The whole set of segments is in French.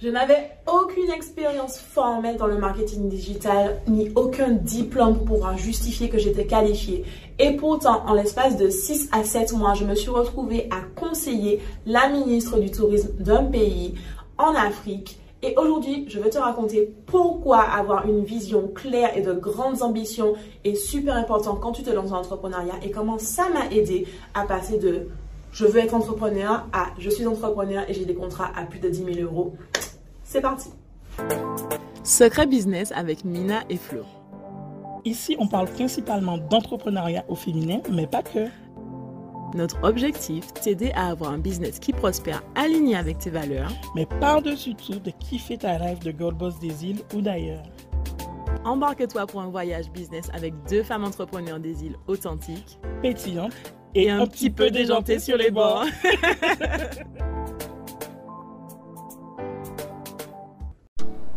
Je n'avais aucune expérience formelle dans le marketing digital, ni aucun diplôme pour pouvoir justifier que j'étais qualifiée. Et pourtant, en l'espace de 6 à 7 mois, je me suis retrouvée à conseiller la ministre du Tourisme d'un pays en Afrique. Et aujourd'hui, je vais te raconter pourquoi avoir une vision claire et de grandes ambitions est super important quand tu te lances dans l'entrepreneuriat et comment ça m'a aidé à passer de je veux être entrepreneur à je suis entrepreneur et j'ai des contrats à plus de 10 000 euros. C'est parti. Secret Business avec Mina et Flo. Ici, on parle principalement d'entrepreneuriat au féminin, mais pas que. Notre objectif, t'aider à avoir un business qui prospère aligné avec tes valeurs, mais par-dessus tout, de kiffer ta rêve de Gold Boss des îles ou d'ailleurs. Embarque-toi pour un voyage business avec deux femmes entrepreneurs des îles authentiques, pétillantes et, un, petit peu déjantées sur les bords.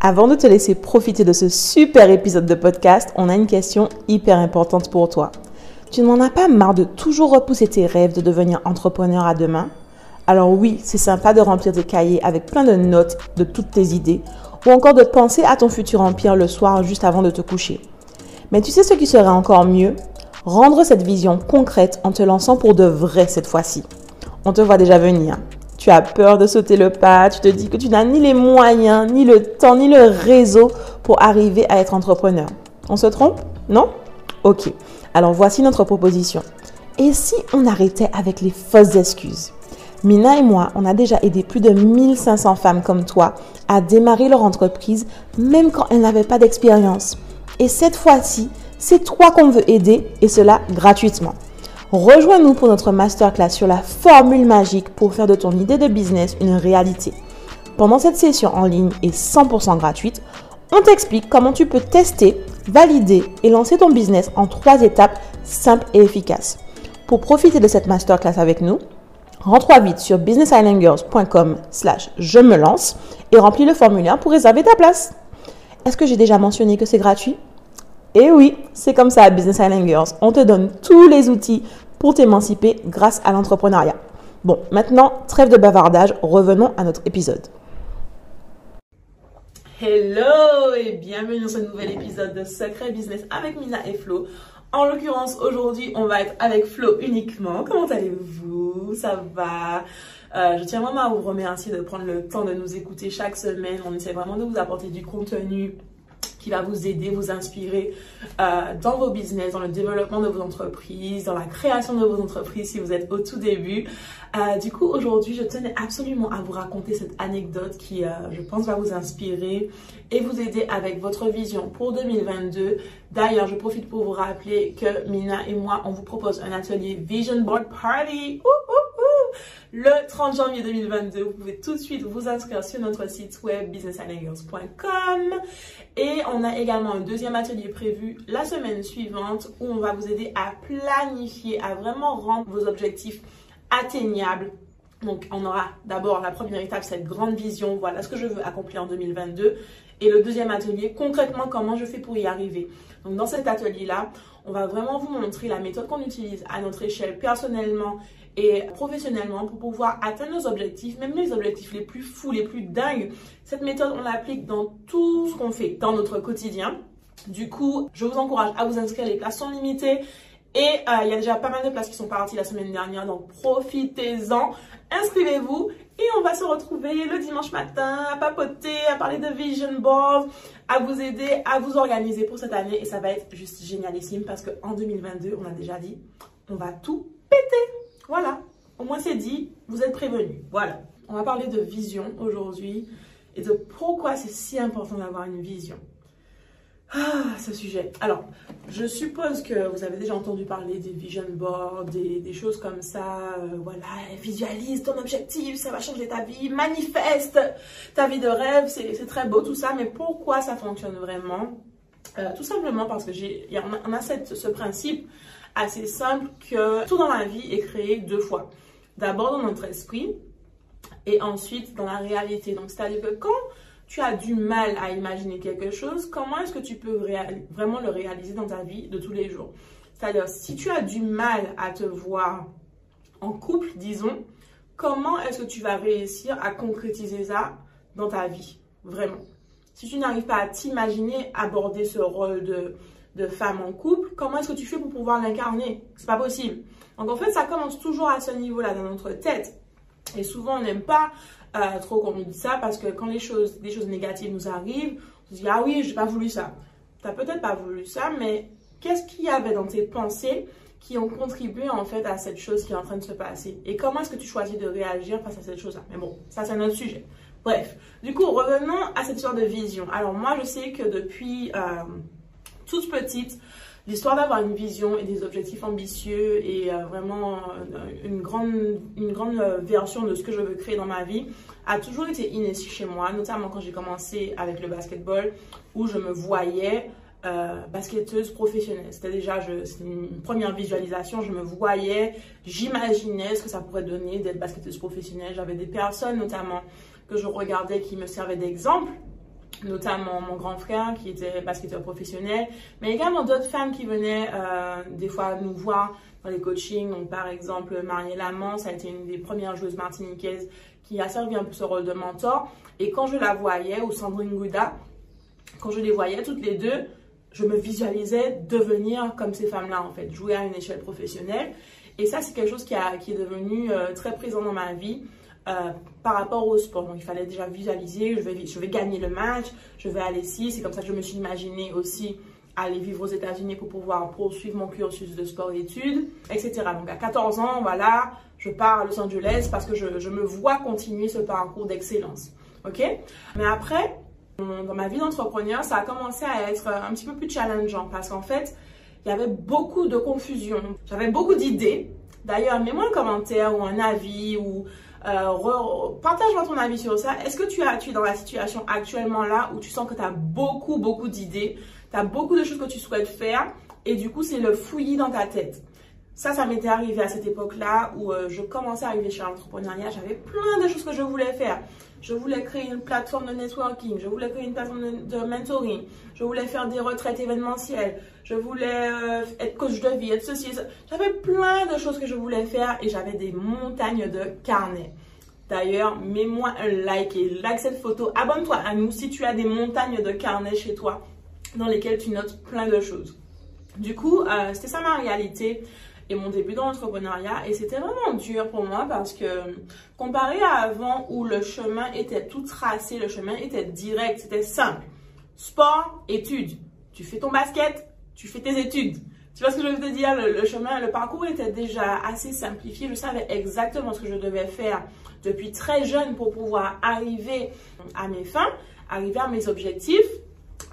Avant de te laisser profiter de ce super épisode de podcast, on a une question hyper importante pour toi. Tu n'en as pas marre de toujours repousser tes rêves de devenir entrepreneur à demain? Alors oui, c'est sympa de remplir tes cahiers avec plein de notes de toutes tes idées ou encore de penser à ton futur empire le soir juste avant de te coucher. Mais tu sais ce qui serait encore mieux? Rendre cette vision concrète en te lançant pour de vrai cette fois-ci. On te voit déjà venir tu as peur de sauter le pas, tu te dis que tu n'as ni les moyens, ni le temps, ni le réseau pour arriver à être entrepreneur. On se trompe? Non? Ok. Alors voici notre proposition. Et si on arrêtait avec les fausses excuses? Mina et moi, on a déjà aidé plus de 1500 femmes comme toi à démarrer leur entreprise même quand elles n'avaient pas d'expérience. Et cette fois-ci, c'est toi qu'on veut aider et cela gratuitement. Rejoins-nous pour notre masterclass sur la formule magique pour faire de ton idée de business une réalité. Pendant cette session en ligne et 100% gratuite, on t'explique comment tu peux tester, valider et lancer ton business en trois étapes simples et efficaces. Pour profiter de cette masterclass avec nous, rentre vite sur businessislandgirls.com slash je me lance et remplis le formulaire pour réserver ta place. Est-ce que j'ai déjà mentionné que c'est gratuit? Et oui, c'est comme ça à Business Island. On te donne tous les outils pour t'émanciper grâce à l'entrepreneuriat. Bon, maintenant, trêve de bavardage, revenons à notre épisode. Hello et bienvenue dans ce nouvel épisode de Secret Business avec Mina et Flo. En l'occurrence, aujourd'hui, on va être avec Flo uniquement. Comment allez-vous? Ça va? Euh, Je tiens vraiment à vous remercier de prendre le temps de nous écouter chaque semaine. On essaie vraiment de vous apporter du contenu qui va vous aider, vous inspirer euh, dans vos business, dans le développement de vos entreprises, dans la création de vos entreprises si vous êtes au tout début. Euh, du coup, aujourd'hui, je tenais absolument à vous raconter cette anecdote qui, euh, je pense, va vous inspirer et vous aider avec votre vision pour 2022. D'ailleurs, je profite pour vous rappeler que Mina et moi, on vous propose un atelier Vision Board Party le 30 janvier 2022. Vous pouvez tout de suite vous inscrire sur notre site web businessandangles.com et on a également un deuxième atelier prévu la semaine suivante où on va vous aider à planifier, à vraiment rendre vos objectifs atteignables donc, on aura d'abord la première étape, cette grande vision, voilà ce que je veux accomplir en 2022. Et le deuxième atelier, concrètement, comment je fais pour y arriver. Donc, dans cet atelier-là, on va vraiment vous montrer la méthode qu'on utilise à notre échelle personnellement et professionnellement pour pouvoir atteindre nos objectifs, même les objectifs les plus fous, les plus dingues. Cette méthode, on l'applique dans tout ce qu'on fait dans notre quotidien. Du coup, je vous encourage à vous inscrire, les places sont limitées. Et euh, il y a déjà pas mal de places qui sont parties la semaine dernière, donc profitez-en, inscrivez-vous et on va se retrouver le dimanche matin à papoter, à parler de vision board, à vous aider, à vous organiser pour cette année et ça va être juste génialissime parce qu'en 2022, on a déjà dit, on va tout péter. Voilà, au moins c'est dit, vous êtes prévenus. Voilà, on va parler de vision aujourd'hui et de pourquoi c'est si important d'avoir une vision. Ah, ce sujet. Alors, je suppose que vous avez déjà entendu parler des vision boards, des, choses comme ça. Euh, voilà, visualise ton objectif, ça va changer ta vie, manifeste ta vie de rêve, c'est très beau tout ça, mais pourquoi ça fonctionne vraiment? Euh, Tout simplement parce que j'ai, on a cette, ce principe assez simple que tout dans la vie est créé deux fois. D'abord dans notre esprit et ensuite dans la réalité. Donc, c'est-à-dire que quand tu as du mal à imaginer quelque chose, comment est-ce que tu peux vraiment le réaliser dans ta vie de tous les jours? C'est-à-dire, si tu as du mal à te voir en couple, disons, comment est-ce que tu vas réussir à concrétiser ça dans ta vie, vraiment? Si tu n'arrives pas à t'imaginer aborder ce rôle de, femme en couple, comment est-ce que tu fais pour pouvoir l'incarner? C'est pas possible. Donc en fait, ça commence toujours à ce niveau-là dans notre tête. Et souvent, on n'aime pas euh, trop qu'on nous dise ça parce que quand les choses, des choses négatives nous arrivent, on se dit ah oui, j'ai pas voulu ça. T'as peut-être pas voulu ça, mais qu'est-ce qu'il y avait dans tes pensées qui ont contribué en fait à cette chose qui est en train de se passer? Et comment est-ce que tu choisis de réagir face à cette chose-là? Mais bon, ça c'est un autre sujet. Bref, du coup, revenons à cette histoire de vision. Alors moi, je sais que depuis euh, toute petite, l'histoire d'avoir une vision et des objectifs ambitieux et euh, vraiment euh, une grande, une grande version de ce que je veux créer dans ma vie a toujours été innée chez moi, notamment quand j'ai commencé avec le basketball, où je me voyais euh, basketteuse professionnelle. C'était déjà c'était une première visualisation. Je me voyais, j'imaginais ce que ça pourrait donner d'être basketteuse professionnelle. J'avais des personnes notamment que je regardais qui me servaient d'exemple notamment mon grand frère qui était basketteur professionnel, mais également d'autres femmes qui venaient euh, des fois nous voir dans les coachings. Donc, par exemple, Marielle ça a été une des premières joueuses martiniquaises qui a servi un peu ce rôle de mentor. Et quand je la voyais, ou Sandrine Gouda, quand je les voyais toutes les deux, je me visualisais devenir comme ces femmes-là, en fait, jouer à une échelle professionnelle. Et ça, c'est quelque chose qui, a, qui est devenu euh, très présent dans ma vie euh, par rapport au sport. Donc, il fallait déjà visualiser, je vais, je vais gagner le match, je vais aller ici. C'est comme ça que je me suis imaginé aussi aller vivre aux États-Unis pour pouvoir poursuivre mon cursus de sport et études, etc. Donc, à 14 ans, voilà, je pars à Los Angeles parce que je, je me vois continuer ce parcours d'excellence. OK? Mais après, dans ma vie d'entrepreneur, ça a commencé à être un petit peu plus challengeant parce qu'en fait, il y avait beaucoup de confusion. J'avais beaucoup d'idées. D'ailleurs, mets-moi un commentaire ou un avis ou euh, partage-moi ton avis sur ça. Est-ce que tu, as, tu es dans la situation actuellement là où tu sens que tu as beaucoup, beaucoup d'idées, tu as beaucoup de choses que tu souhaites faire et du coup, c'est le fouillis dans ta tête? Ça, ça m'était arrivé à cette époque-là où euh, je commençais à arriver chez l'entrepreneuriat. J'avais plein de choses que je voulais faire. Je voulais créer une plateforme de networking. Je voulais créer une plateforme de, mentoring. Je voulais faire des retraites événementielles. Je voulais euh, être coach de vie, être ceci. J'avais plein de choses que je voulais faire et j'avais des montagnes de carnets. D'ailleurs, mets-moi un like et like cette photo. Abonne-toi à nous si tu as des montagnes de carnets chez toi dans lesquelles tu notes plein de choses. Du coup, euh, c'était ça ma réalité et mon début dans l'entrepreneuriat. Et c'était vraiment dur pour moi parce que comparé à avant où le chemin était tout tracé, le chemin était direct, c'était simple. Sport, études. Tu fais ton basket, tu fais tes études. Tu vois ce que je veux te dire? Le, chemin, le parcours était déjà assez simplifié. Je savais exactement ce que je devais faire depuis très jeune pour pouvoir arriver à mes fins, arriver à mes objectifs.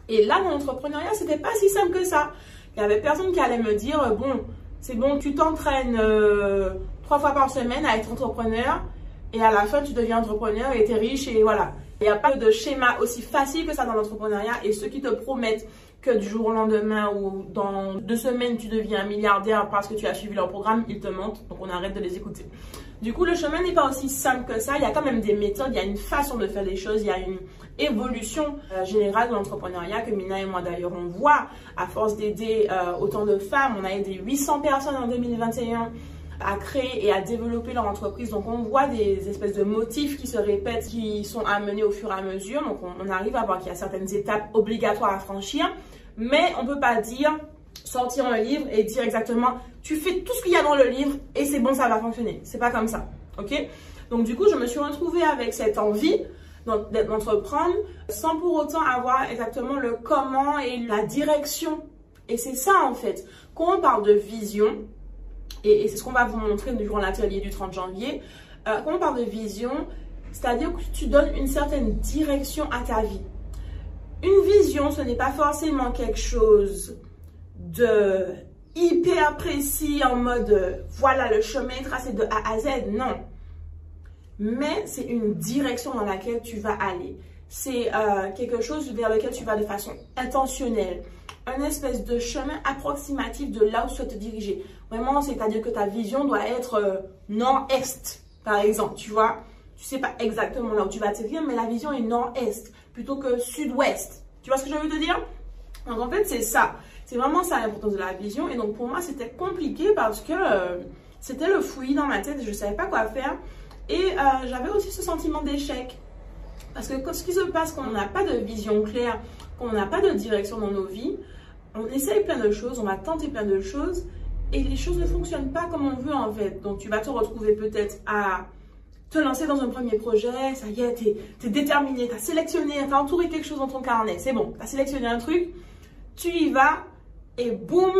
Et là, dans l'entrepreneuriat, c'était pas si simple que ça. Il y avait personne qui allait me dire, bon, c'est bon, tu t'entraînes euh, trois fois par semaine à être entrepreneur et à la fin, tu deviens entrepreneur et tu riche et voilà. Il n'y a pas de schéma aussi facile que ça dans l'entrepreneuriat et ceux qui te promettent que du jour au lendemain ou dans deux semaines, tu deviens milliardaire parce que tu as suivi leur programme, ils te mentent. Donc, on arrête de les écouter. Du coup, le chemin n'est pas aussi simple que ça. Il y a quand même des méthodes, il y a une façon de faire les choses, il y a une évolution euh, générale de l'entrepreneuriat que Mina et moi d'ailleurs on voit à force d'aider euh, autant de femmes. On a aidé 800 personnes en 2021 à créer et à développer leur entreprise. Donc, on voit des espèces de motifs qui se répètent, qui sont amenés au fur et à mesure. Donc, on, arrive à voir qu'il y a certaines étapes obligatoires à franchir. Mais on ne peut pas dire sortir un livre et dire exactement tu fais tout ce qu'il y a dans le livre et c'est bon, ça va fonctionner. C'est pas comme ça. Ok? Donc, du coup, je me suis retrouvée avec cette envie d'entreprendre sans pour autant avoir exactement le comment et la direction. Et c'est ça en fait. Quand on parle de vision, et, c'est ce qu'on va vous montrer durant l'atelier du 30 janvier, euh, quand on parle de vision, c'est-à-dire que tu donnes une certaine direction à ta vie. Une vision, ce n'est pas forcément quelque chose de hyper précis en mode voilà le chemin tracé de A à Z, non mais c'est une direction dans laquelle tu vas aller. C'est euh, quelque chose vers lequel tu vas de façon intentionnelle. Un espèce de chemin approximatif de là où tu vas te diriger. Vraiment, c'est-à-dire que ta vision doit être euh, nord-est, par exemple, tu vois. Tu sais pas exactement là où tu vas atterrir, mais la vision est nord-est plutôt que sud-ouest. Tu vois ce que je veux te dire? Donc en fait, c'est ça. C'est vraiment ça l'importance de la vision. Et donc pour moi, c'était compliqué parce que euh, c'était le fouillis dans ma tête. Je ne savais pas quoi faire. Et euh, j'avais aussi ce sentiment d'échec. Parce que ce qui se passe quand on n'a pas de vision claire, quand on n'a pas de direction dans nos vies, on essaye plein de choses, on va tenter plein de choses et les choses ne fonctionnent pas comme on veut en fait. Donc tu vas te retrouver peut-être à te lancer dans un premier projet, ça y est, tu es, déterminé, tu as sélectionné, tu as entouré quelque chose dans ton carnet, c'est bon, tu as sélectionné un truc, tu y vas et boum,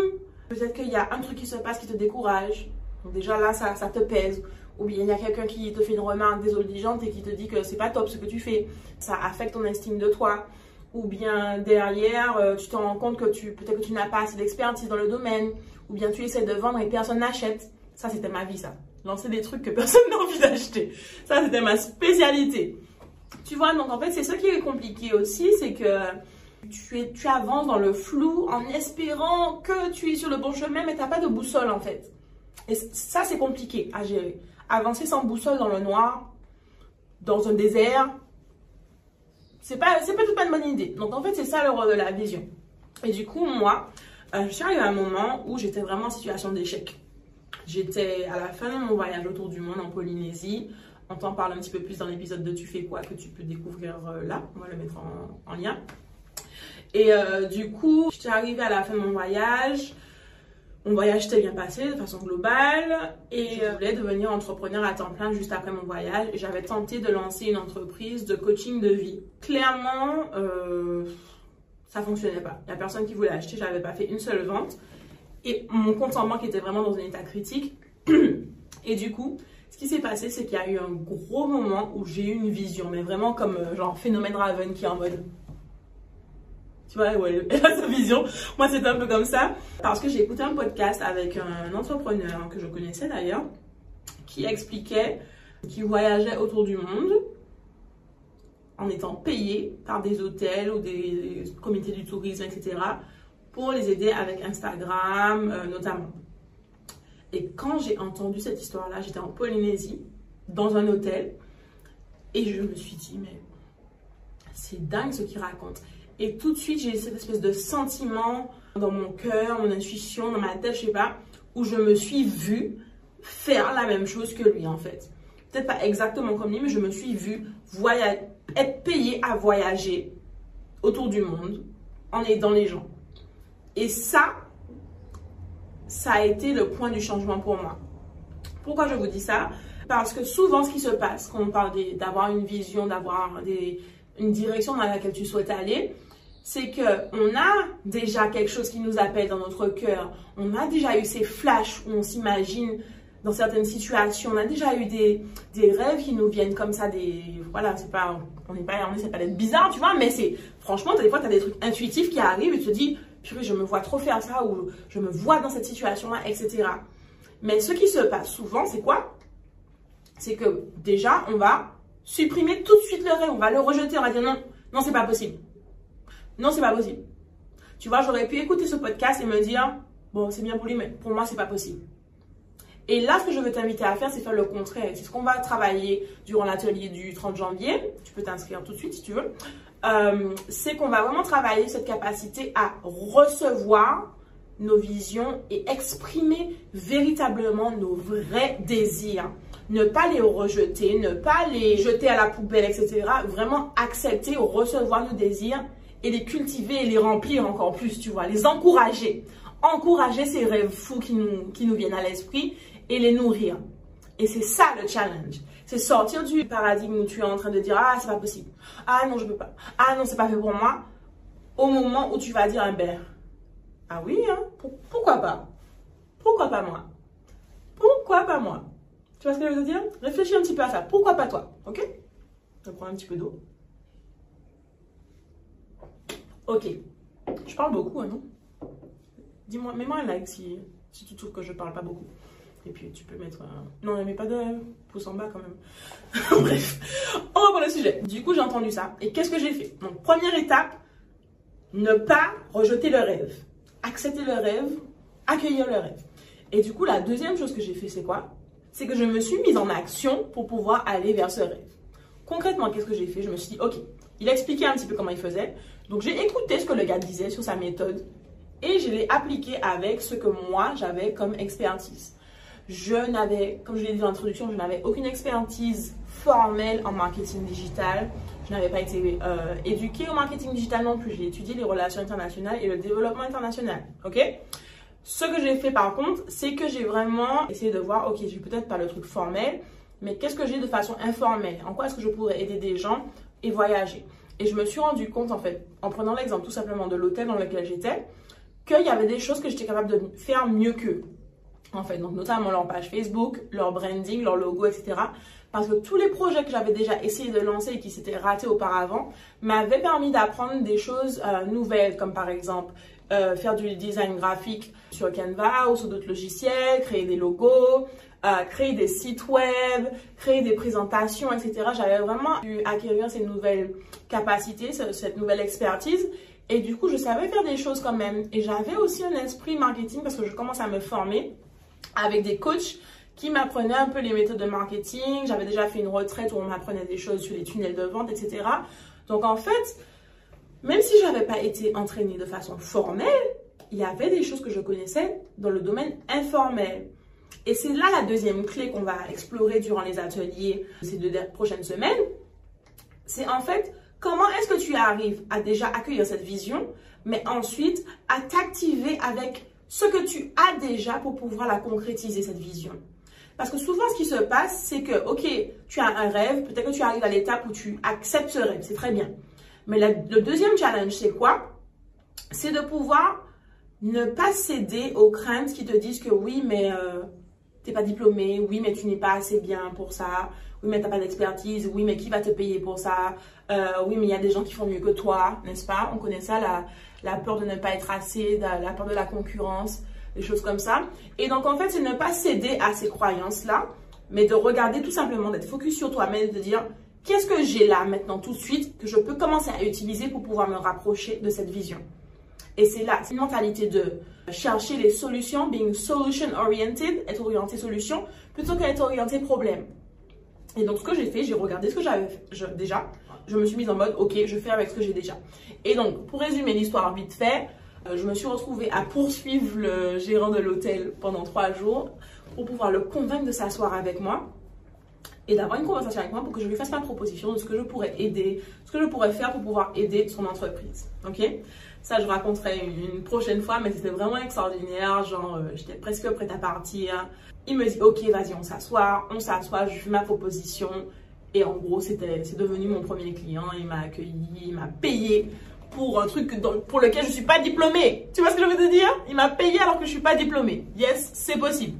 peut-être qu'il y a un truc qui se passe qui te décourage. Donc déjà là, ça, te pèse. Ou bien il y a quelqu'un qui te fait une remarque désobligeante et qui te dit que c'est pas top ce que tu fais. Ça affecte ton estime de toi. Ou bien derrière, euh, tu te rends compte que tu peut-être que tu n'as pas assez d'expertise dans le domaine. Ou bien tu essaies de vendre et personne n'achète. Ça, c'était ma vie, ça. Lancer des trucs que personne n'a envie d'acheter. Ça, c'était ma spécialité. Tu vois, donc en fait, c'est ça qui est compliqué aussi, c'est que tu, es, tu avances dans le flou en espérant que tu es sur le bon chemin, mais tu n'as pas de boussole en fait. Et ça, c'est compliqué à gérer. Avancer sans boussole dans le noir, dans un désert, c'est pas, c'est pas une bonne idée. Donc en fait, c'est ça le rôle de la vision. Et du coup, moi, euh, je suis arrivée à un moment où j'étais vraiment en situation d'échec. J'étais à la fin de mon voyage autour du monde en Polynésie. On t'en parle un petit peu plus dans l'épisode de Tu fais quoi que tu peux découvrir euh, là. On va le mettre en, lien. Et euh, du coup, j'étais arrivée à la fin de mon voyage. Mon voyage s'était bien passé de façon globale et je voulais devenir entrepreneur à temps plein juste après mon voyage. J'avais tenté de lancer une entreprise de coaching de vie. Clairement, euh, ça fonctionnait pas. Il n'y a personne qui voulait acheter, j'avais pas fait une seule vente. Et mon compte en banque était vraiment dans un état critique. Et du coup, ce qui s'est passé, c'est qu'il y a eu un gros moment où j'ai eu une vision, mais vraiment comme euh, genre phénomène Raven qui est en mode tu vois, ouais, elle a sa vision. Moi, c'est un peu comme ça. Parce que j'ai écouté un podcast avec un entrepreneur que je connaissais d'ailleurs, qui expliquait qu'il voyageait autour du monde en étant payé par des hôtels ou des comités du tourisme, etc., pour les aider avec Instagram euh, notamment. Et quand j'ai entendu cette histoire-là, j'étais en Polynésie, dans un hôtel, et je me suis dit, mais c'est dingue ce qu'il raconte. Et tout de suite, j'ai cette espèce de sentiment dans mon cœur, mon intuition, dans ma tête, je sais pas, où je me suis vue faire la même chose que lui en fait. Peut-être pas exactement comme lui, mais je me suis vue être payée à voyager autour du monde en aidant les gens. Et ça, ça a été le point du changement pour moi. Pourquoi je vous dis ça? Parce que souvent, ce qui se passe quand on parle d'avoir une vision, d'avoir une direction dans laquelle tu souhaites aller, c'est qu'on a déjà quelque chose qui nous appelle dans notre cœur. On a déjà eu ces flashs où on s'imagine dans certaines situations. On a déjà eu des, des, rêves qui nous viennent comme ça, des voilà, c'est pas on n'est pas on essaie pas d'être bizarre, tu vois, mais c'est franchement des fois tu as des trucs intuitifs qui arrivent et tu te dis purée, je me vois trop faire ça ou je me vois dans cette situation là, etc. Mais ce qui se passe souvent, c'est quoi? C'est que déjà on va supprimer tout de suite le rêve, on va le rejeter, on va dire non, non c'est pas possible. Non, c'est pas possible. Tu vois, j'aurais pu écouter ce podcast et me dire, bon, c'est bien pour lui, mais pour moi, c'est pas possible. Et là, ce que je veux t'inviter à faire, c'est faire le contraire. C'est ce qu'on va travailler durant l'atelier du 30 janvier. Tu peux t'inscrire tout de suite si tu veux. Euh, c'est qu'on va vraiment travailler cette capacité à recevoir nos visions et exprimer véritablement nos vrais désirs. Ne pas les rejeter, ne pas les jeter à la poubelle, etc. Vraiment accepter, recevoir nos désirs et les cultiver et les remplir encore plus, tu vois, les encourager. Encourager ces rêves fous qui nous, qui nous viennent à l'esprit et les nourrir. Et c'est ça le challenge. C'est sortir du paradigme où tu es en train de dire Ah, c'est pas possible. Ah non, je peux pas. Ah non, c'est pas fait pour moi. Au moment où tu vas dire un ben, Ah oui, hein, pourquoi pas? Pourquoi pas moi? Pourquoi pas moi? Tu vois ce que je veux dire? Réfléchis un petit peu à ça. Pourquoi pas toi? Ok? Je prends un petit peu d'eau. Ok. Je parle beaucoup, hein, non? Dis-moi, mets-moi un like si, si tu trouves que je parle pas beaucoup. Et puis tu peux mettre un... Non, mais pas de pouce en bas quand même. Bref, on reprend le sujet. Du coup, j'ai entendu ça. Et qu'est-ce que j'ai fait? Donc, première étape, ne pas rejeter le rêve. Accepter le rêve, accueillir le rêve. Et du coup, la deuxième chose que j'ai fait, c'est quoi? C'est que je me suis mise en action pour pouvoir aller vers ce rêve. Concrètement, qu'est-ce que j'ai fait? Je me suis dit, ok, il a expliqué un petit peu comment il faisait. Donc j'ai écouté ce que le gars disait sur sa méthode et je l'ai appliqué avec ce que moi j'avais comme expertise. Je n'avais, comme je l'ai dit dans l'introduction, je n'avais aucune expertise formelle en marketing digital. Je n'avais pas été euh, éduquée au marketing digital non plus. J'ai étudié les relations internationales et le développement international. Ok? Ce que j'ai fait par contre, c'est que j'ai vraiment essayé de voir, ok, je vais peut-être pas le truc formel, mais qu'est-ce que j'ai de façon informelle? En quoi est-ce que je pourrais aider des gens et voyager? Et je me suis rendu compte, en fait, en prenant l'exemple tout simplement de l'hôtel dans lequel j'étais, qu'il y avait des choses que j'étais capable de faire mieux qu'eux. En fait, donc notamment leur page Facebook, leur branding, leur logo, etc. Parce que tous les projets que j'avais déjà essayé de lancer et qui s'étaient ratés auparavant m'avaient permis d'apprendre des choses euh, nouvelles, comme par exemple euh, faire du design graphique sur Canva ou sur d'autres logiciels, créer des logos, euh, créer des sites web, créer des présentations, etc. J'avais vraiment dû acquérir ces nouvelles capacités, cette nouvelle expertise. Et du coup, je savais faire des choses quand même. Et j'avais aussi un esprit marketing parce que je commence à me former avec des coachs qui m'apprenaient un peu les méthodes de marketing. J'avais déjà fait une retraite où on m'apprenait des choses sur les tunnels de vente, etc. Donc en fait, même si je n'avais pas été entraînée de façon formelle, il y avait des choses que je connaissais dans le domaine informel. Et c'est là la deuxième clé qu'on va explorer durant les ateliers ces deux prochaines semaines. C'est en fait comment est-ce que tu arrives à déjà accueillir cette vision, mais ensuite à t'activer avec ce que tu as déjà pour pouvoir la concrétiser, cette vision? Parce que souvent, ce qui se passe, c'est que, ok, tu as un rêve, peut-être que tu arrives à l'étape où tu acceptes ce rêve, c'est très bien. Mais le deuxième challenge, c'est quoi? C'est de pouvoir ne pas céder aux craintes qui te disent que oui, mais euh, tu n'es pas diplômé, oui, mais tu n'es pas assez bien pour ça, oui, mais tu n'as pas d'expertise, oui, mais qui va te payer pour ça, euh, oui, mais il y a des gens qui font mieux que toi, n'est-ce pas? On connaît ça, la, la peur de ne pas être assez, la peur de la concurrence, des choses comme ça. Et donc, en fait, c'est ne pas céder à ces croyances-là, mais de regarder tout simplement, d'être focus sur toi-même, de dire qu'est-ce que j'ai là maintenant tout de suite que je peux commencer à utiliser pour pouvoir me rapprocher de cette vision? Et c'est là, c'est une mentalité de chercher les solutions, being solution oriented, être orienté solution, plutôt qu'être orienté problème. Et donc, ce que j'ai fait, j'ai regardé ce que j'avais déjà. Je me suis mise en mode, ok, je fais avec ce que j'ai déjà. Et donc, pour résumer l'histoire vite fait, euh, je me suis retrouvée à poursuivre le gérant de l'hôtel pendant trois jours pour pouvoir le convaincre de s'asseoir avec moi et d'avoir une conversation avec moi pour que je lui fasse ma proposition de ce que je pourrais aider, ce que je pourrais faire pour pouvoir aider son entreprise. Ok? Ça, je raconterai une prochaine fois, mais c'était vraiment extraordinaire. Genre, euh, j'étais presque prête à partir. Il me dit, ok, vas-y, on s'assoit, on s'assoit, je fais ma proposition. Et en gros, c'est devenu mon premier client. Il m'a accueilli, il m'a payé pour un truc pour lequel je ne suis pas diplômée. Tu vois ce que je veux te dire? Il m'a payé alors que je ne suis pas diplômée. Yes, c'est possible.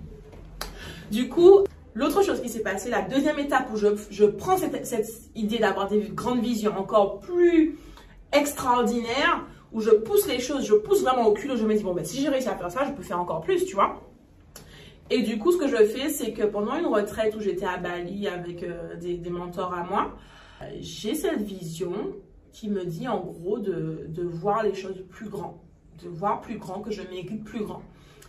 Du coup, l'autre chose qui s'est passée, la deuxième étape où je, je prends cette, cette idée d'avoir des grandes visions encore plus extraordinaires, où je pousse les choses, je pousse vraiment au culot, je me dis, bon, ben, si j'ai réussi à faire ça, je peux faire encore plus, tu vois. Et du coup, ce que je fais, c'est que pendant une retraite où j'étais à Bali avec euh, des, des, mentors à moi, j'ai cette vision qui me dit en gros de, de, voir les choses plus grand, de voir plus grand, que je mérite plus grand.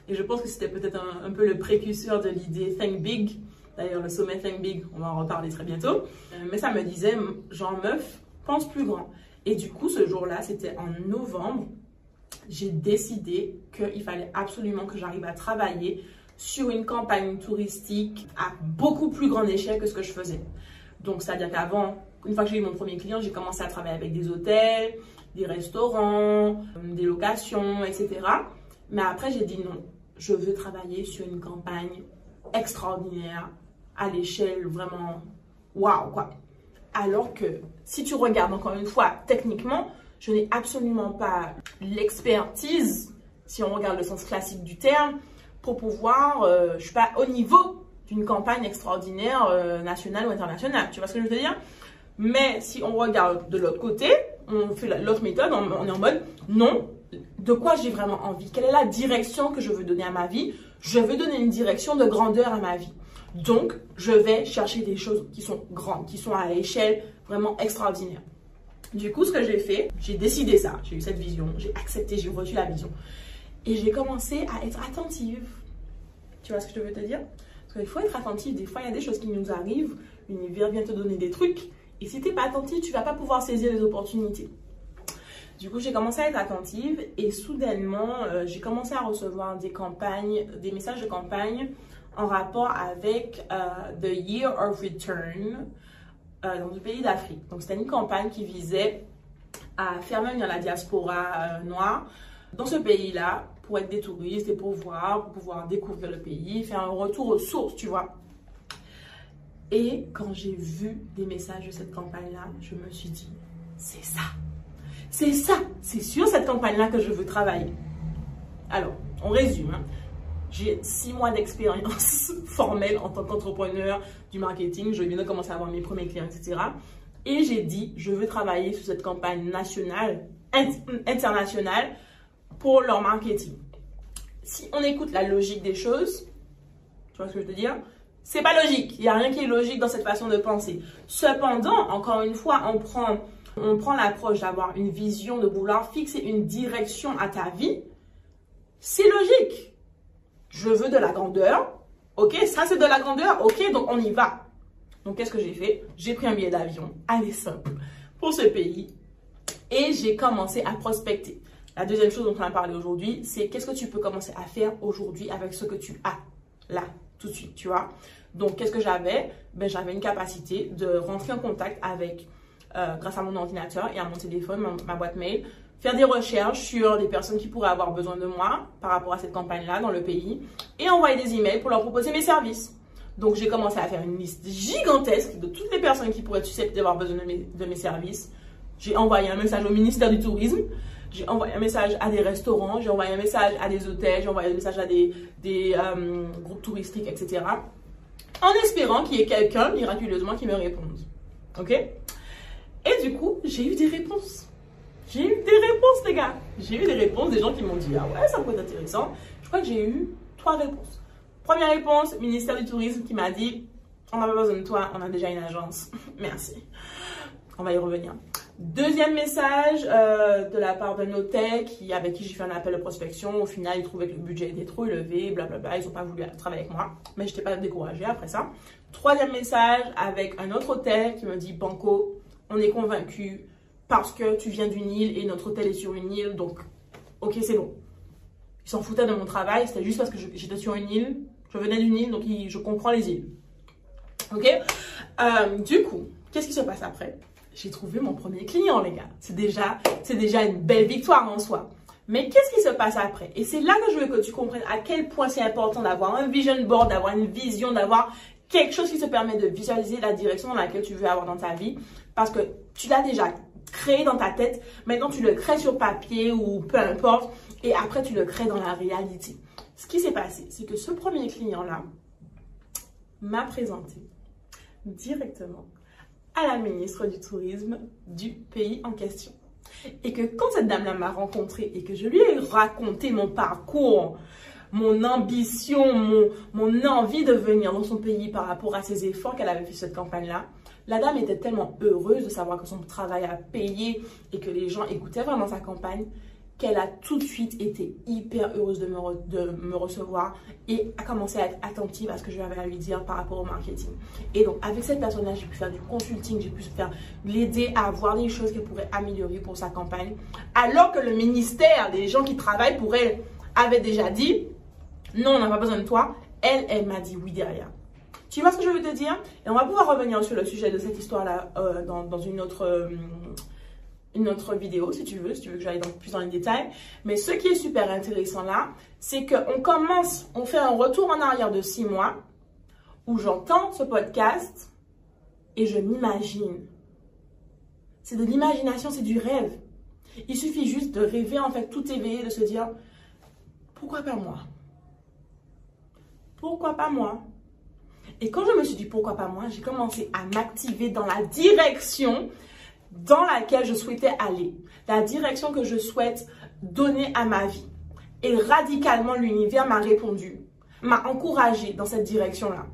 Et je pense que c'était peut-être un, un, peu le précurseur de l'idée Think Big. D'ailleurs, le sommet Think Big, on va en reparler très bientôt. Euh, mais ça me disait, genre meuf, pense plus grand. Et du coup, ce jour-là, c'était en novembre, j'ai décidé qu'il fallait absolument que j'arrive à travailler sur une campagne touristique à beaucoup plus grande échelle que ce que je faisais. Donc, c'est-à-dire qu'avant, une fois que j'ai eu mon premier client, j'ai commencé à travailler avec des hôtels, des restaurants, des locations, etc. Mais après, j'ai dit non, je veux travailler sur une campagne extraordinaire, à l'échelle vraiment waouh, quoi. Alors que si tu regardes encore une fois techniquement, je n'ai absolument pas l'expertise, si on regarde le sens classique du terme, pour pouvoir, euh, je suis pas au niveau d'une campagne extraordinaire euh, nationale ou internationale. Tu vois ce que je veux dire? Mais si on regarde de l'autre côté, on fait l'autre méthode, on, on est en mode non, de quoi j'ai vraiment envie? Quelle est la direction que je veux donner à ma vie? Je veux donner une direction de grandeur à ma vie. Donc, je vais chercher des choses qui sont grandes, qui sont à l'échelle vraiment extraordinaire. Du coup, ce que j'ai fait, j'ai décidé ça, j'ai eu cette vision, j'ai accepté, j'ai reçu la vision. Et j'ai commencé à être attentive. Tu vois ce que je veux te dire? Parce qu'il faut être attentive. Des fois, il y a des choses qui nous arrivent. L'univers vient te donner des trucs. Et si tu n'es pas attentive, tu vas pas pouvoir saisir les opportunités. Du coup, j'ai commencé à être attentive et soudainement, euh, j'ai commencé à recevoir des campagnes, des messages de campagne en rapport avec euh, The Year of Return euh, dans le pays d'Afrique. Donc, c'était une campagne qui visait à faire venir la diaspora noire dans ce pays-là pour être des touristes et pour voir, pour pouvoir découvrir le pays, faire un retour aux sources, tu vois. Et quand j'ai vu des messages de cette campagne-là, je me suis dit, c'est ça. C'est ça. C'est sur cette campagne-là que je veux travailler. Alors, on résume. Hein. J'ai six mois d'expérience formelle en tant qu'entrepreneur du marketing. Je viens de commencer à avoir mes premiers clients, etc. Et j'ai dit, je veux travailler sur cette campagne nationale, internationale pour leur marketing. Si on écoute la logique des choses, tu vois ce que je veux dire? C'est pas logique. Il n'y a rien qui est logique dans cette façon de penser. Cependant, encore une fois, on prend, on prend l'approche d'avoir une vision, de vouloir fixer une direction à ta vie. C'est logique. Je veux de la grandeur. Ok, ça c'est de la grandeur. Ok, donc on y va. Donc qu'est-ce que j'ai fait? J'ai pris un billet d'avion, allez simple, pour ce pays. Et j'ai commencé à prospecter. La deuxième chose dont on a parlé aujourd'hui, c'est qu'est-ce que tu peux commencer à faire aujourd'hui avec ce que tu as là, tout de suite, tu vois? Donc, qu'est-ce que j'avais? Ben, J'avais une capacité de rentrer en contact avec, euh, grâce à mon ordinateur et à mon téléphone, ma, boîte mail, faire des recherches sur des personnes qui pourraient avoir besoin de moi par rapport à cette campagne-là dans le pays et envoyer des emails pour leur proposer mes services. Donc, j'ai commencé à faire une liste gigantesque de toutes les personnes qui pourraient susceptibles d'avoir besoin de mes, de mes services. J'ai envoyé un message au ministère du Tourisme j'ai envoyé un message à des restaurants, j'ai envoyé un message à des hôtels, j'ai envoyé un message à des, des euh, groupes touristiques, etc. En espérant qu'il y ait quelqu'un miraculeusement qui me réponde. Ok? Et du coup, j'ai eu des réponses. J'ai eu des réponses, les gars. J'ai eu des réponses des gens qui m'ont dit Ah ouais, ça peut être intéressant. Je crois que j'ai eu trois réponses. Première réponse, ministère du Tourisme qui m'a dit On n'a pas besoin de toi, on a déjà une agence. Merci. On va y revenir. Deuxième message euh, de la part d'un hôtel qui, avec qui j'ai fait un appel de prospection. Au final, ils trouvaient que le budget était trop élevé, blablabla. Ils n'ont pas voulu travailler avec moi. Mais je n'étais pas découragée après ça. Troisième message avec un autre hôtel qui me dit Banco, on est convaincu parce que tu viens d'une île et notre hôtel est sur une île. Donc, ok, c'est bon. Ils s'en foutaient de mon travail. C'était juste parce que j'étais sur une île. Je venais d'une île, donc je comprends les îles. Ok? Euh, Du coup, qu'est-ce qui se passe après? J'ai trouvé mon premier client, les gars. C'est déjà, c'est déjà une belle victoire en soi. Mais qu'est-ce qui se passe après? Et c'est là que je veux que tu comprennes à quel point c'est important d'avoir un vision board, d'avoir une vision, d'avoir quelque chose qui te permet de visualiser la direction dans laquelle tu veux avoir dans ta vie. Parce que tu l'as déjà créé dans ta tête. Maintenant, tu le crées sur papier ou peu importe. Et après, tu le crées dans la réalité. Ce qui s'est passé, c'est que ce premier client-là m'a présenté directement à la ministre du Tourisme du pays en question. Et que quand cette dame-là m'a rencontrée et que je lui ai raconté mon parcours, mon ambition, mon, mon envie de venir dans son pays par rapport à ses efforts qu'elle avait fait cette campagne-là, la dame était tellement heureuse de savoir que son travail a payé et que les gens écoutaient vraiment sa campagne qu'elle a tout de suite été hyper heureuse de me, de me recevoir et a commencé à être attentive à ce que je avais à lui dire par rapport au marketing. Et donc, avec cette personne-là, j'ai pu faire du consulting, j'ai pu l'aider à voir les choses qu'elle pourrait améliorer pour sa campagne. Alors que le ministère, des gens qui travaillent pour elle, avait déjà dit non, on n'a pas besoin de toi. Elle, elle m'a dit oui derrière. Tu vois ce que je veux te dire? Et on va pouvoir revenir sur le sujet de cette histoire-là euh, dans, dans, une autre... Euh, une autre vidéo si tu veux, si tu veux que j'aille plus dans les détails. Mais ce qui est super intéressant là, c'est qu'on commence, on fait un retour en arrière de six mois où j'entends ce podcast et je m'imagine. C'est de l'imagination, c'est du rêve. Il suffit juste de rêver, en fait, tout éveillé, de se dire pourquoi pas moi? Pourquoi pas moi? Et quand je me suis dit pourquoi pas moi, j'ai commencé à m'activer dans la direction dans laquelle je souhaitais aller, la direction que je souhaite donner à ma vie. Et radicalement, l'univers m'a répondu, m'a encouragé dans cette direction-là.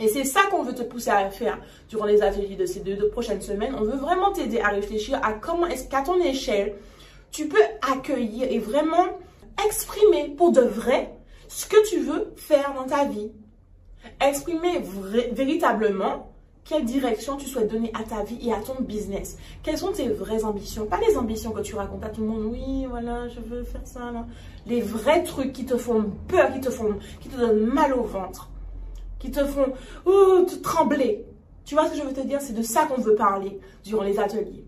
Et c'est ça qu'on veut te pousser à faire durant les ateliers de ces deux, prochaines semaines. On veut vraiment t'aider à réfléchir à comment est-ce qu'à ton échelle, tu peux accueillir et vraiment exprimer pour de vrai ce que tu veux faire dans ta vie. Exprimer véritablement quelle direction tu souhaites donner à ta vie et à ton business. Quelles sont tes vraies ambitions? Pas les ambitions que tu racontes à tout le monde. Oui, voilà, je veux faire ça. Les vrais trucs qui te font peur, qui te font, qui te donnent mal au ventre, qui te font te trembler. Tu vois ce que je veux te dire? C'est de ça qu'on veut parler durant les ateliers.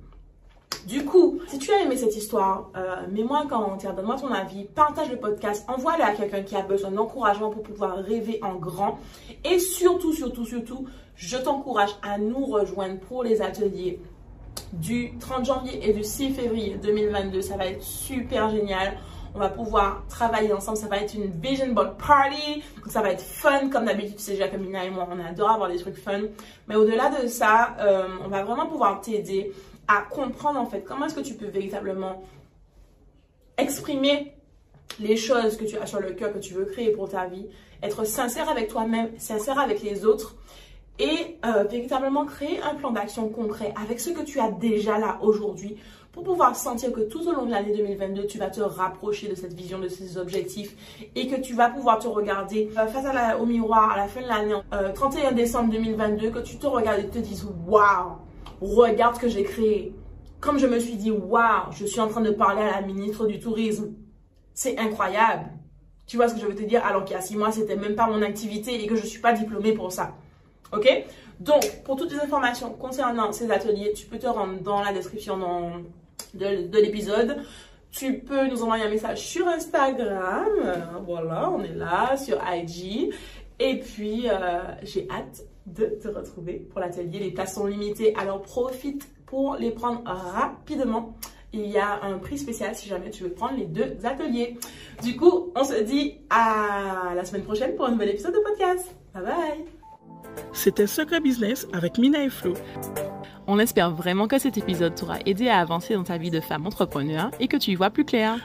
Du coup, si tu as aimé cette histoire, euh, mets-moi un commentaire, donne-moi ton avis, partage le podcast, envoie-le à quelqu'un qui a besoin d'encouragement pour pouvoir rêver en grand. Et surtout, surtout, surtout, je t'encourage à nous rejoindre pour les ateliers du 30 janvier et du 6 février 2022. Ça va être super génial. On va pouvoir travailler ensemble. Ça va être une vision board party. ça va être fun comme d'habitude. Tu sais déjà et moi, on adore avoir des trucs fun. Mais au-delà de ça, euh, on va vraiment pouvoir t'aider à comprendre en fait. Comment est-ce que tu peux véritablement exprimer les choses que tu as sur le cœur, que tu veux créer pour ta vie, être sincère avec toi-même, sincère avec les autres et euh, véritablement créer un plan d'action concret avec ce que tu as déjà là aujourd'hui pour pouvoir sentir que tout au long de l'année 2022, tu vas te rapprocher de cette vision, de ces objectifs et que tu vas pouvoir te regarder euh, face au miroir à la fin de l'année, 31 euh, décembre 2022, que tu te regardes et te dises « Waouh regarde ce que j'ai créé. Comme je me suis dit, waouh, je suis en train de parler à la ministre du Tourisme. C'est incroyable. Tu vois ce que je veux te dire Alors qu'il y a six mois, c'était même pas mon activité et que je ne suis pas diplômée pour ça. Ok? Donc, pour toutes les informations concernant ces ateliers, tu peux te rendre dans la description de, l'épisode. Tu peux nous envoyer un message sur Instagram. Voilà, on est là, sur IG. Et puis, euh, j'ai hâte de te retrouver pour l'atelier. Les places sont limitées, alors profite pour les prendre rapidement. Il y a un prix spécial si jamais tu veux prendre les deux ateliers. Du coup, on se dit à la semaine prochaine pour un nouvel épisode de podcast. Bye bye C'était Secret Business avec Mina et Flo. On espère vraiment que cet épisode t'aura aidé à avancer dans ta vie de femme entrepreneur et que tu y vois plus clair.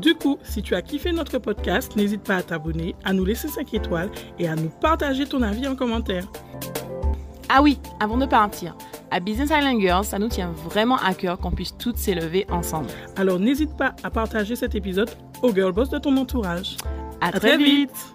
Du coup, si tu as kiffé notre podcast, n'hésite pas à t'abonner, à nous laisser 5 étoiles et à nous partager ton avis en commentaire. Ah oui, avant de partir, à Business Island Girls, ça nous tient vraiment à cœur qu'on puisse toutes s'élever ensemble. Alors n'hésite pas à partager cet épisode aux girl boss de ton entourage. À, très, vite.